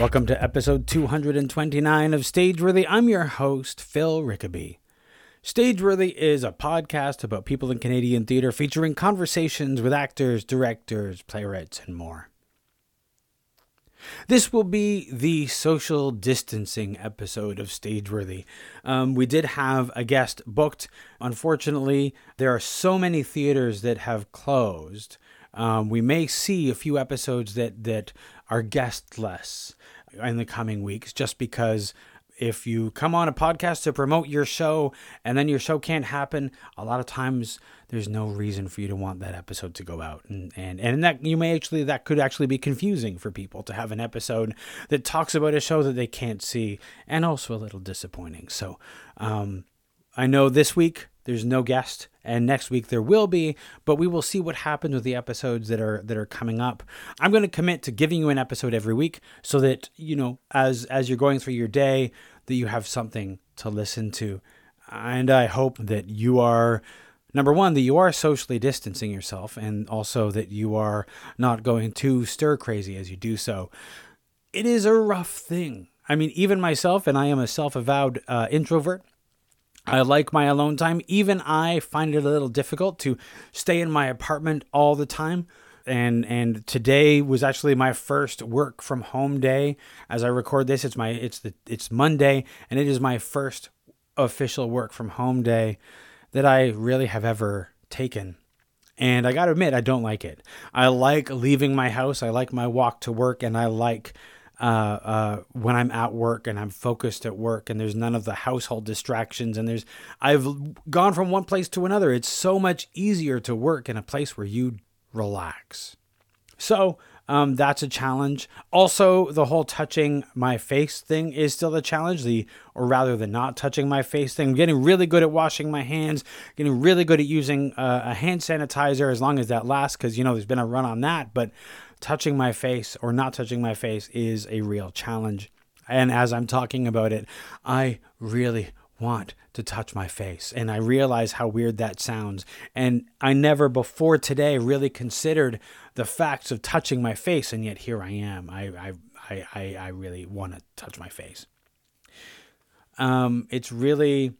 Welcome to episode 229 of Stageworthy. I'm your host, Phil Rickaby. Stageworthy is a podcast about people in Canadian theatre featuring conversations with actors, directors, playwrights, and more. This will be the social distancing episode of Stageworthy. Um, we did have a guest booked. Unfortunately, there are so many theaters that have closed. Um, we may see a few episodes that, that are guestless in the coming weeks just because if you come on a podcast to promote your show and then your show can't happen, a lot of times there's no reason for you to want that episode to go out. And and and that you may actually that could actually be confusing for people to have an episode that talks about a show that they can't see and also a little disappointing. So um I know this week there's no guest and next week there will be but we will see what happens with the episodes that are that are coming up. I'm going to commit to giving you an episode every week so that you know as as you're going through your day that you have something to listen to. And i hope that you are number one that you are socially distancing yourself and also that you are not going too stir crazy as you do so. It is a rough thing. I mean even myself and i am a self-avowed uh, introvert I like my alone time. Even I find it a little difficult to stay in my apartment all the time. And and today was actually my first work from home day. As I record this, it's my it's the it's Monday, and it is my first official work from home day that I really have ever taken. And I got to admit, I don't like it. I like leaving my house. I like my walk to work, and I like uh, uh, when I'm at work and I'm focused at work and there's none of the household distractions and there's I've gone from one place to another. It's so much easier to work in a place where you relax. So um, that's a challenge. Also, the whole touching my face thing is still a challenge. The or rather, the not touching my face thing. I'm getting really good at washing my hands. Getting really good at using uh, a hand sanitizer as long as that lasts, because you know there's been a run on that. But touching my face or not touching my face is a real challenge. And as I'm talking about it, I really want to touch my face. And I realize how weird that sounds. And I never before today really considered the facts of touching my face. And yet here I am. I, I, I, I really want to touch my face. Um, it's really,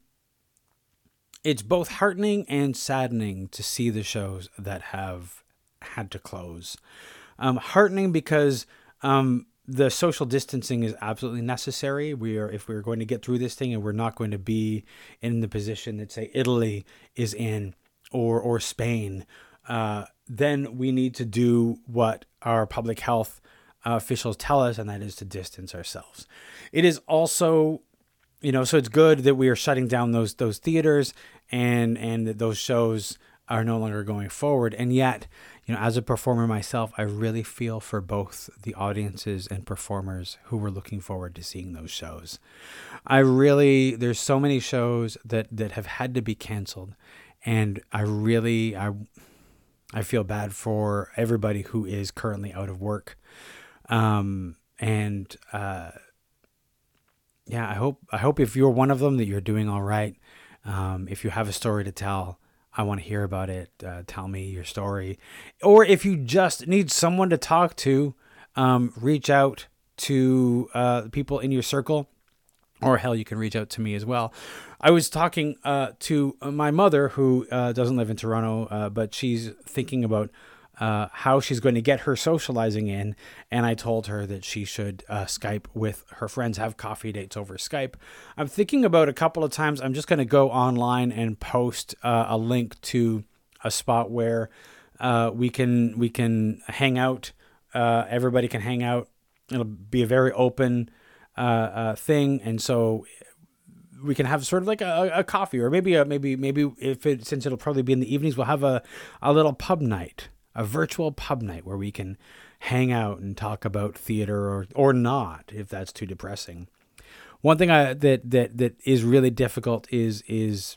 it's both heartening and saddening to see the shows that have had to close. Um, heartening because um, the social distancing is absolutely necessary. We are, if we're going to get through this thing, and we're not going to be in the position that say Italy is in, or or Spain, uh, then we need to do what our public health uh, officials tell us, and that is to distance ourselves. It is also, you know, so it's good that we are shutting down those those theaters and and those shows are no longer going forward, and yet you know, as a performer myself, I really feel for both the audiences and performers who were looking forward to seeing those shows. I really there's so many shows that that have had to be canceled and I really I I feel bad for everybody who is currently out of work. Um and uh yeah, I hope I hope if you're one of them that you're doing all right. Um, if you have a story to tell, I want to hear about it. Uh, tell me your story. Or if you just need someone to talk to, um, reach out to uh, people in your circle. Or hell, you can reach out to me as well. I was talking uh, to my mother, who uh, doesn't live in Toronto, uh, but she's thinking about uh, how she's going to get her socializing in. And I told her that she should uh, Skype with her friends, have coffee dates over Skype. I'm thinking about a couple of times, I'm just going to go online and post uh, a link to a spot where uh, we can we can hang out. Uh, everybody can hang out. It'll be a very open uh, thing, and so we can have sort of like a, a coffee or maybe a, maybe maybe if it since it'll probably be in the evenings we'll have a, a little pub night a virtual pub night where we can hang out and talk about theater or or not if that's too depressing. One thing I, that that that is really difficult is is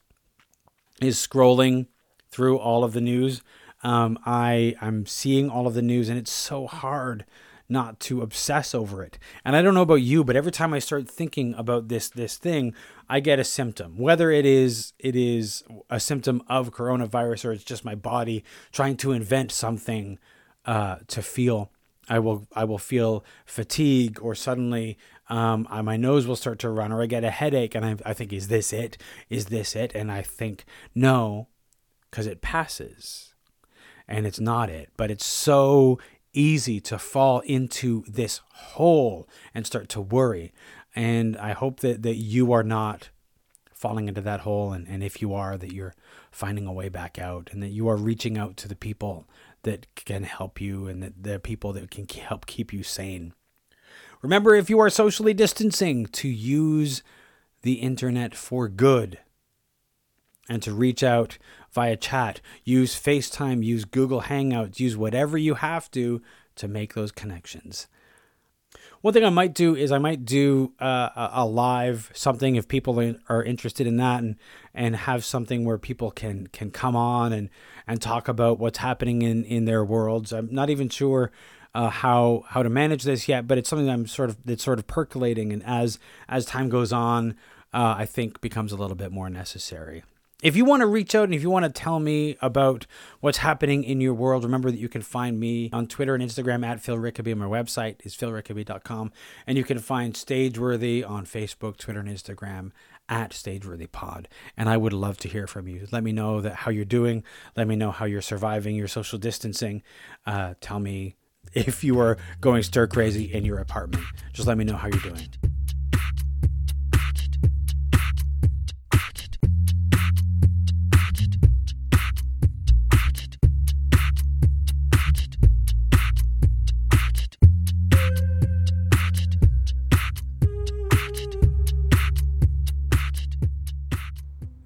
is scrolling through all of the news. Um, I I'm seeing all of the news and it's so hard not to obsess over it. And I don't know about you, but every time I start thinking about this this thing, I get a symptom. Whether it is it is a symptom of coronavirus or it's just my body trying to invent something uh, to feel. I will I will feel fatigue or suddenly um, I, my nose will start to run or I get a headache and I, I think is this it is this it and I think no because it passes and it's not it but it's so easy to fall into this hole and start to worry. And I hope that that you are not falling into that hole. And, and if you are that you're finding a way back out and that you are reaching out to the people that can help you and the, the people that can help keep you sane. Remember, if you are socially distancing, to use the internet for good and to reach out via chat. Use FaceTime, use Google Hangouts, use whatever you have to to make those connections. One thing I might do is I might do uh, a live something if people are interested in that, and and have something where people can can come on and and talk about what's happening in in their worlds. I'm not even sure uh, how how to manage this yet, but it's something I'm sort of that's sort of percolating, and as as time goes on, uh, I think becomes a little bit more necessary. If you want to reach out and if you want to tell me about what's happening in your world, remember that you can find me on Twitter and Instagram at Phil Rickaby. My website is philrickaby.com. And you can find Stageworthy on Facebook, Twitter, and Instagram at StageworthyPod. And I would love to hear from you. Let me know that how you're doing. Let me know how you're surviving your social distancing. Uh, tell me if you are going stir crazy in your apartment. Just let me know how you're doing.